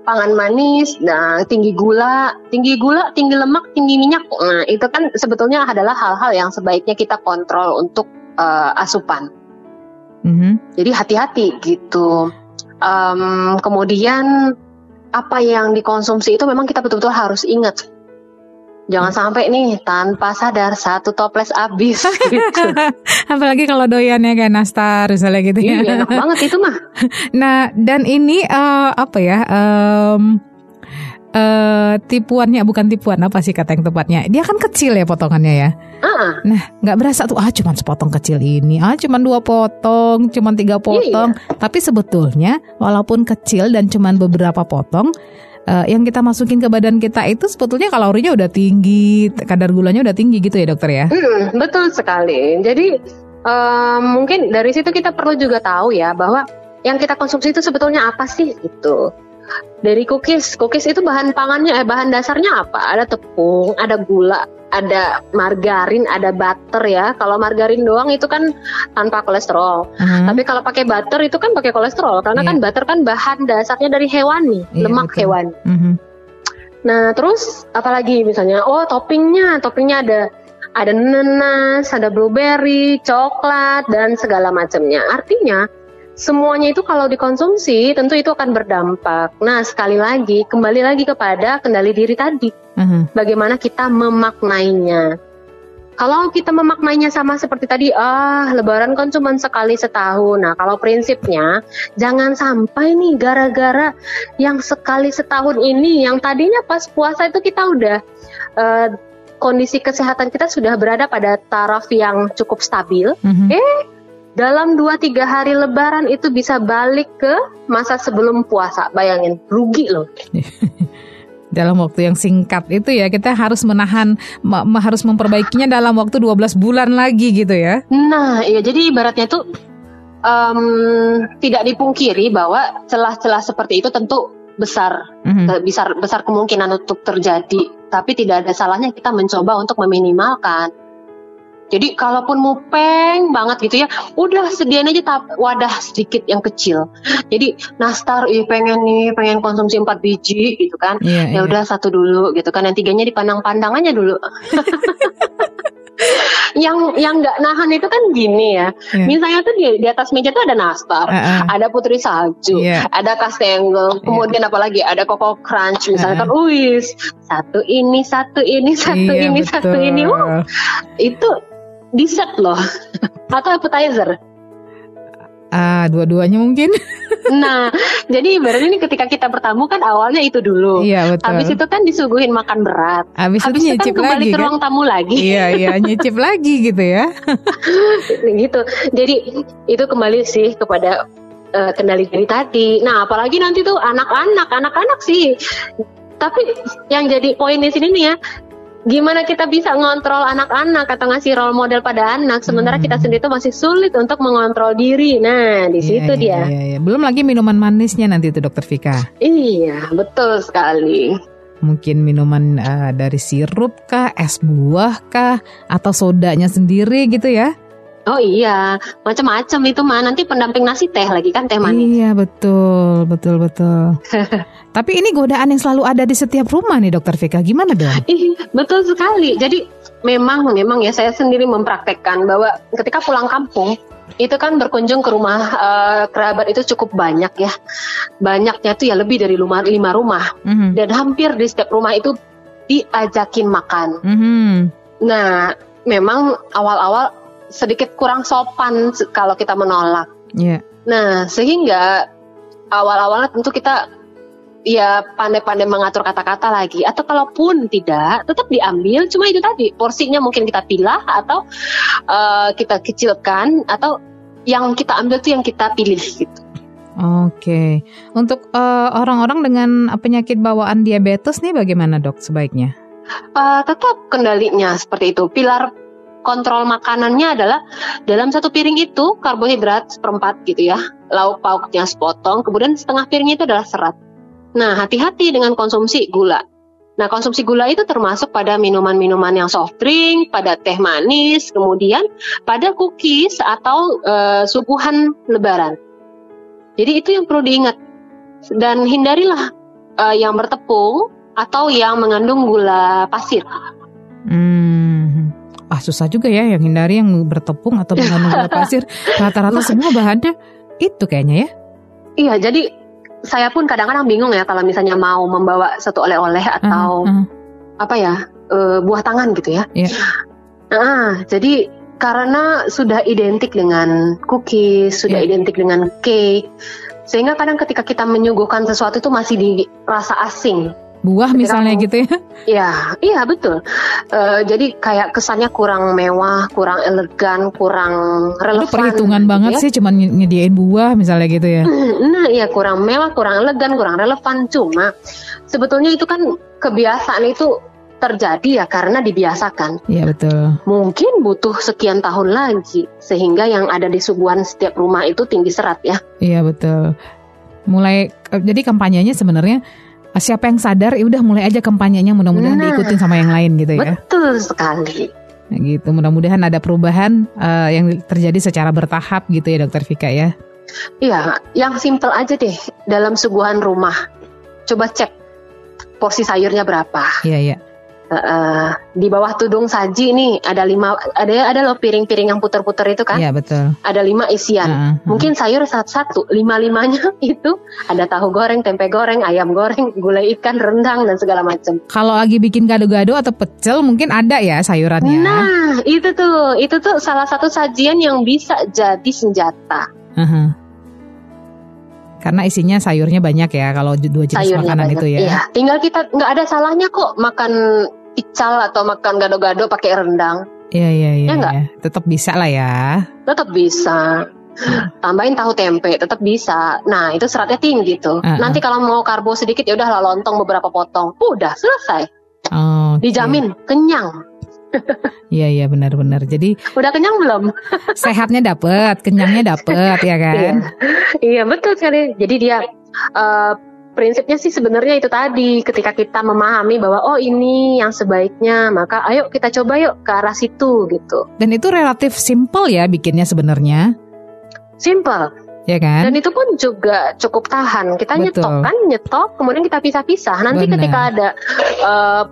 Pangan manis, nah tinggi gula, tinggi gula, tinggi lemak, tinggi minyak. Nah, itu kan sebetulnya adalah hal-hal yang sebaiknya kita kontrol untuk eh, asupan. Mhm. Jadi hati-hati gitu. Em, kemudian apa yang dikonsumsi itu memang kita betul-betul harus ingat. Jangan sampai nih tanpa sadar satu toples habis gitu. Apalagi kalau doyannya kayak nastar misalnya gitu ya. Iya, enak banget itu mah. Nah, dan ini eh, apa ya? em, eh, tipuannya bukan tipuan apa sih kata yang tepatnya? Dia kan kecil ya potongannya ya. Ah, Nah, nggak berasa tuh ah cuman sepotong kecil ini, ah cuman dua potong, cuman tiga potong. Tapi sebetulnya walaupun kecil dan cuman beberapa potong, eh, yang kita masukin ke badan kita itu sebetulnya kalorinya udah tinggi, kadar gulanya udah tinggi gitu ya dokter ya? mm, betul sekali. Jadi em, mungkin dari situ kita perlu juga tahu ya bahwa yang kita konsumsi itu sebetulnya apa sih gitu. Dari cookies, cookies itu bahan pangannya, eh bahan dasarnya apa? Ada tepung, ada gula, ada margarin, ada butter ya. Kalau margarin doang itu kan tanpa kolesterol. Mhm. Tapi kalau pakai butter itu kan pakai kolesterol karena Iya. kan butter kan bahan dasarnya dari hewani, Iya, lemak betul. hewani. Mhm. Nah, terus apalagi misalnya, oh toppingnya, toppingnya ada ada nanas, ada blueberry, coklat dan segala macamnya. Artinya semuanya itu kalau dikonsumsi tentu itu akan berdampak. Nah, sekali lagi kembali lagi kepada kendali diri tadi. Mhm. Bagaimana kita memaknainya. Kalau kita memaknainya sama seperti tadi, ah lebaran kan cuma sekali setahun. Nah kalau prinsipnya jangan sampai nih gara-gara yang sekali setahun ini, yang tadinya pas puasa itu kita udah eh, kondisi kesehatan kita sudah berada pada taraf yang cukup stabil. Mhm. Eh dalam 2-3 hari lebaran itu bisa balik ke masa sebelum puasa. Bayangin, rugi loh. dalam waktu yang singkat itu ya kita harus menahan ma- harus memperbaikinya dalam waktu 12 bulan lagi gitu ya. Nah, iya jadi ibaratnya itu em, tidak dipungkiri bahwa celah-celah seperti itu tentu besar, Mhm. eh, besar besar kemungkinan untuk terjadi. Tapi tidak ada salahnya kita mencoba untuk meminimalkan. Jadi kalaupun mupeng banget gitu ya, udah sediain aja tap, wadah sedikit yang kecil. Jadi nastar, ih pengen nih, pengen konsumsi 4 biji gitu kan. Iya, Ya iya. udah satu dulu gitu kan, yang tiganya dipandang-pandang aja dulu. yang yang nggak nahan itu kan gini ya. Iya. Misalnya tuh di, di atas meja tuh ada nastar, Heeh. ada putri salju, Iya. ada kastengel, kemudian apalagi ada koko crunch misalnya kan, wis satu ini satu ini satu Iya, ini satu betul. ini, uh, itu dessert loh atau appetizer. Ah, dua-duanya mungkin. Nah, jadi ibaratnya ini ketika kita bertamu kan awalnya itu dulu. Iya, betul. Habis itu kan disuguhin makan berat. Habis itu Habis itu kan nyicip kembali lagi ke kan? ruang tamu lagi. Iya, iya, nyicip lagi gitu ya. gitu. Jadi itu kembali sih kepada eh, kendali diri tadi. Nah, apalagi nanti tuh anak-anak, anak-anak sih. Tapi yang jadi poin di sini nih ya, gimana kita bisa ngontrol anak-anak atau ngasih role model pada anak, sementara Hmm. kita sendiri tuh masih sulit untuk mengontrol diri. Nah, di situ Iya, dia. iya, iya, iya. Belum lagi minuman manisnya nanti itu Dokter Vika. Iya, betul sekali. Mungkin minuman eh, dari sirup kah, es buah kah, atau sodanya sendiri gitu ya? Oh iya, macam-macam itu mah nanti pendamping nasi teh lagi kan teh manis. Iya betul, betul, betul. Tapi ini godaan yang selalu ada di setiap rumah nih Dokter Vika. Gimana dong? Ih, betul sekali. Jadi memang memang ya saya sendiri mempraktekkan bahwa ketika pulang kampung itu kan berkunjung ke rumah eh, kerabat itu cukup banyak ya. Banyaknya tuh ya lebih dari lima, lima rumah Mhm, dan hampir di setiap rumah itu diajakin makan. mhm. Nah, memang awal-awal sedikit kurang sopan kalau kita menolak. Iya. Nah, sehingga awal-awalnya tentu kita ya pandai-pandai mengatur kata-kata lagi atau kalaupun tidak tetap diambil cuma itu tadi porsinya mungkin kita pilah atau eh, kita kecilkan atau yang kita ambil tuh yang kita pilih gitu. Oke. Untuk eh, orang-orang dengan penyakit bawaan diabetes nih bagaimana dok sebaiknya? Eh, tetap kendalinya seperti itu. Pilar kontrol makanannya adalah dalam satu piring itu karbohidrat seperempat gitu ya, lauk pauknya sepotong, kemudian setengah piringnya itu adalah serat. Nah, hati-hati dengan konsumsi gula. Nah, konsumsi gula itu termasuk pada minuman-minuman yang soft drink, pada teh manis, kemudian pada cookies atau eh, suguhan lebaran. Jadi itu yang perlu diingat. Dan hindarilah eh, yang bertepung atau yang mengandung gula pasir. Hmm. Ah susah juga ya yang hindari yang bertepung atau mengandung gula pasir. Rata-rata semua bahannya itu kayaknya ya. Iya, jadi saya pun kadang-kadang bingung ya kalau misalnya mau membawa satu oleh-oleh atau Uh, uh, apa ya eh, buah tangan gitu ya. Iya. Ah, jadi karena sudah identik dengan cookies, sudah Iya. identik dengan cake, sehingga kadang ketika kita menyuguhkan sesuatu itu masih dirasa asing. Buah misalnya kamu- gitu ya. Ya, iya betul. Eh, jadi kayak kesannya kurang mewah, kurang elegan, kurang Itu relevan. perhitungan gitu banget ya. sih cuman ny- nyediain buah misalnya gitu ya. Nah, iya kurang mewah, kurang elegan, kurang relevan. Cuma sebetulnya itu kan kebiasaan itu terjadi ya karena dibiasakan. Iya betul. Mungkin butuh sekian tahun lagi sehingga yang ada di suguhan setiap rumah itu tinggi serat ya. Iya betul. Mulai eh, jadi kampanyenya sebenarnya siapa yang sadar ya udah mulai aja kampanyenya mudah-mudahan Nah. diikutin sama yang lain gitu ya. Betul sekali. Nah, gitu. Mudah-mudahan ada perubahan eh, yang terjadi secara bertahap gitu ya Dokter Vika ya. Iya, yang simple aja deh dalam suguhan rumah. Coba cek porsi sayurnya berapa. Iya iya. Eh, di bawah tudung saji nih ada lima ada ada loh piring-piring yang puter-puter itu kan. Iya betul. Ada lima isian. Heeh, heeh. Mungkin sayur satu-satu, lima-limanya itu ada tahu goreng, tempe goreng, ayam goreng, gulai ikan, rendang dan segala macam. Kalau lagi bikin gado-gado atau pecel mungkin ada ya sayurannya. Nah, itu tuh, itu tuh salah satu sajian yang bisa jadi senjata. Heeh. Karena isinya sayurnya banyak ya kalau dua jenis Sayurnya makanan banyak. itu ya. Iya, tinggal kita nggak ada salahnya kok makan ical atau makan gado-gado pakai rendang. Iya iya iya. Ya iya. Tetap bisa lah ya. Tetap bisa. Tambahin tahu tempe tetap bisa. Nah, itu seratnya tinggi tuh. Uh-uh. Nanti kalau mau karbo sedikit ya udah lah lontong beberapa potong. Udah selesai. Oh, oke. Dijamin kenyang. Iya iya benar-benar. Jadi Udah kenyang belum? sehatnya dapet, kenyangnya dapet ya kan. Iya betul sekali. Jadi dia eh, prinsipnya sih sebenarnya itu tadi. Ketika kita memahami bahwa oh ini yang sebaiknya, maka ayo kita coba yuk ke arah situ gitu. Dan itu relatif simple ya bikinnya sebenarnya, Simple. ya kan? Dan itu pun juga cukup tahan. Kita Betul. nyetok kan, nyetok, kemudian kita pisah-pisah. Nanti Benar. ketika ada eh,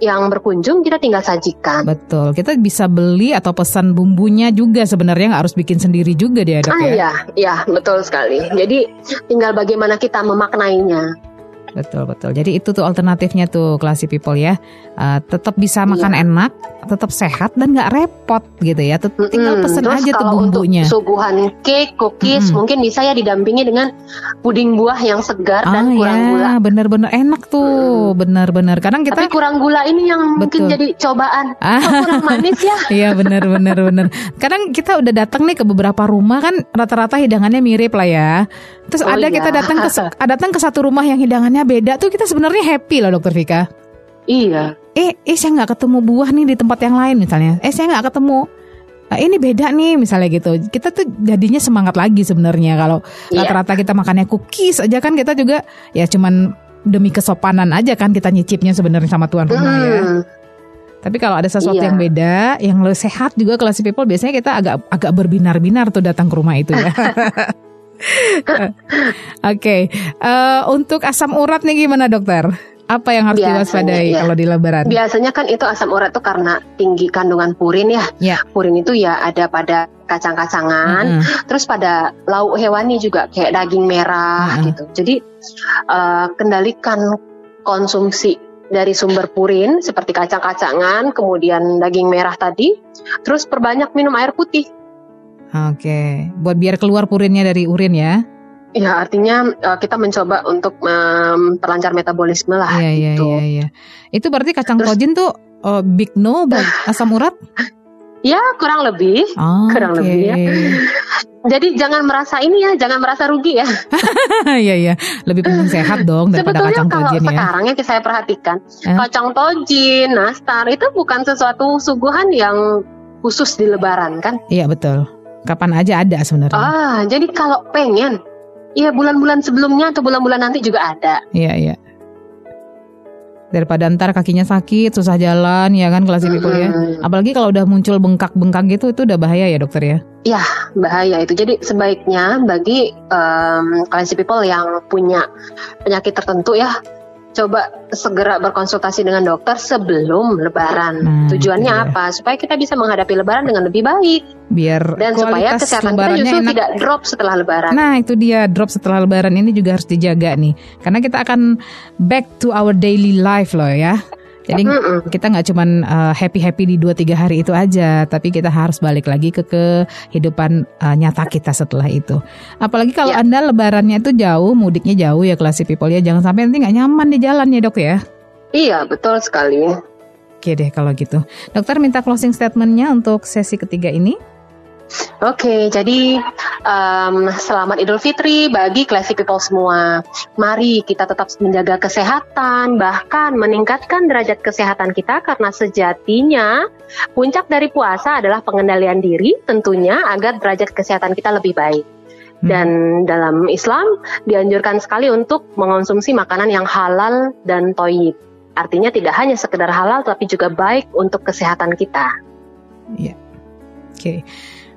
yang berkunjung, kita tinggal sajikan. Betul. Kita bisa beli atau pesan bumbunya juga sebenarnya nggak harus bikin sendiri juga dia Ah ya. iya betul sekali. Jadi tinggal bagaimana kita memaknainya. Betul betul. Jadi itu tuh alternatifnya tuh classy people ya. Uh, tetap bisa makan Iya. enak, tetap sehat dan nggak repot gitu ya. Tet- Tinggal Mm-mm. pesen Terus aja tuh bumbunya. Untuk suguhan cake, cookies, Mm-mm. mungkin bisa ya didampingi dengan puding buah yang segar dan Ah kurang gula. ya, bener-bener enak tuh, bener-bener. Kadang kita Tapi kurang gula ini yang mungkin Betul. jadi cobaan. Ah. Kurang manis ya? Iya benar benar. Kadang kita udah datang nih ke beberapa rumah kan rata-rata hidangannya mirip lah ya. Terus Oh ada iya. kita datang ke datang ke satu rumah yang hidangannya beda tuh kita sebenarnya happy loh dokter Vika. iya. Eh, eh saya nggak ketemu buah nih di tempat yang lain misalnya. Eh saya nggak ketemu. "Ah, ini beda nih misalnya gitu. Kita tuh jadinya semangat lagi sebenarnya kalau Iya. rata-rata kita makannya cookies aja kan kita juga ya cuman demi kesopanan aja kan kita nyicipnya sebenarnya sama tuan rumah ya. Hmm. Tapi kalau ada sesuatu Iya. yang beda, yang lebih sehat juga classy people biasanya kita agak agak berbinar-binar tuh datang ke rumah itu ya. Oke, Eh, untuk asam urat nih gimana dokter? Apa yang harus Biasanya, diwaspadai iya. kalau di lebaran? Biasanya kan itu asam urat itu karena tinggi kandungan purin ya. Ya. Purin itu ya ada pada kacang-kacangan, Mm-mm. terus pada lauk hewani juga kayak daging merah Mm-mm. gitu. Jadi eh, kendalikan konsumsi dari sumber purin seperti kacang-kacangan, kemudian daging merah tadi, terus perbanyak minum air putih. Oke, buat biar keluar purinnya dari urin ya. Ya artinya eh, kita mencoba untuk memperlancar metabolisme lah. Iya iya gitu. iya iya. Itu berarti kacang Terus- tojin tuh oh, big no buat asam urat? Ya kurang lebih. Oh, Kurang oke. lebih ya. Jadi jangan merasa ini ya, jangan merasa rugi ya. Iya iya, lebih penting sehat dong daripada Sebetulnya kacang kalau tojin ya. sekarang yang saya perhatikan, Eh? kacang tojin, nastar itu bukan sesuatu suguhan yang khusus di Lebaran kan? Iya betul. Kapan aja ada sebenarnya. Ah, jadi kalau pengen, ya bulan-bulan sebelumnya atau bulan-bulan nanti juga ada. Iya iya. Daripada ntar kakinya sakit, susah jalan, ya kan kelas people ya. Apalagi kalau udah muncul bengkak-bengkak gitu, itu udah bahaya ya dokter ya. Bahaya itu. Jadi sebaiknya bagi um, classy people yang punya penyakit tertentu ya, coba segera berkonsultasi dengan dokter sebelum Lebaran. Nah, Tujuannya iya. apa? Supaya kita bisa menghadapi Lebaran dengan lebih baik Biar dan supaya kesehatan kita justru enak. tidak drop setelah Lebaran. Nah itu dia drop setelah lebaran ini juga harus dijaga nih Karena kita akan back to our daily life loh ya Jadi Mm-mm. kita nggak cuman uh, happy-happy di 2-3 hari itu aja Tapi kita harus balik lagi ke kehidupan uh, nyata kita setelah itu Apalagi kalau Ya. Anda lebarannya itu jauh, mudiknya jauh ya classy people ya Jangan sampai nanti nggak nyaman di jalan ya dok ya Iya, betul sekali. Oke deh kalau gitu Dokter minta closing statementnya untuk sesi ketiga ini Oke, jadi em, selamat Idul Fitri bagi classy people semua. Mari kita tetap menjaga kesehatan, bahkan meningkatkan derajat kesehatan kita karena sejatinya puncak dari puasa adalah pengendalian diri tentunya agar derajat kesehatan kita lebih baik. Hmm. Dan dalam Islam dianjurkan sekali untuk mengonsumsi makanan yang halal dan toyib. Artinya tidak hanya sekedar halal tapi juga baik untuk kesehatan kita. Oke.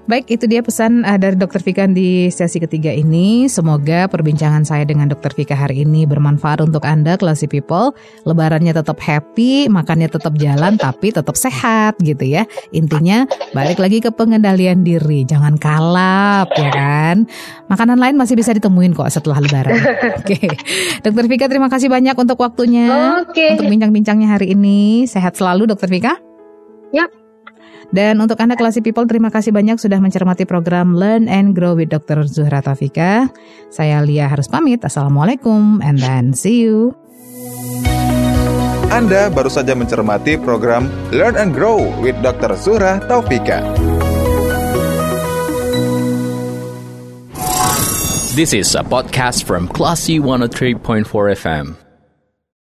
Baik, itu dia pesan uh, dari Dokter Vika di sesi ketiga ini. Semoga perbincangan saya dengan Dokter Vika hari ini bermanfaat untuk Anda, classy people. Lebarannya tetap happy, makannya tetap jalan, tapi tetap sehat gitu ya. Intinya balik lagi ke pengendalian diri, jangan kalap ya kan. Makanan lain masih bisa ditemuin kok setelah Lebaran. Oke, Dokter Vika terima kasih banyak untuk waktunya, Oke. untuk bincang-bincangnya hari ini. Sehat selalu, Dokter Vika. Yap. Dan untuk Anda Classy People, terima kasih banyak sudah mencermati program Learn and Grow with Dr. Zuhra Tafika. Saya Lia harus pamit. Assalamualaikum and then see you. Anda baru saja mencermati program Learn and Grow with Dr. Zuhra Taufika. This is a podcast from Classy 103.4 FM.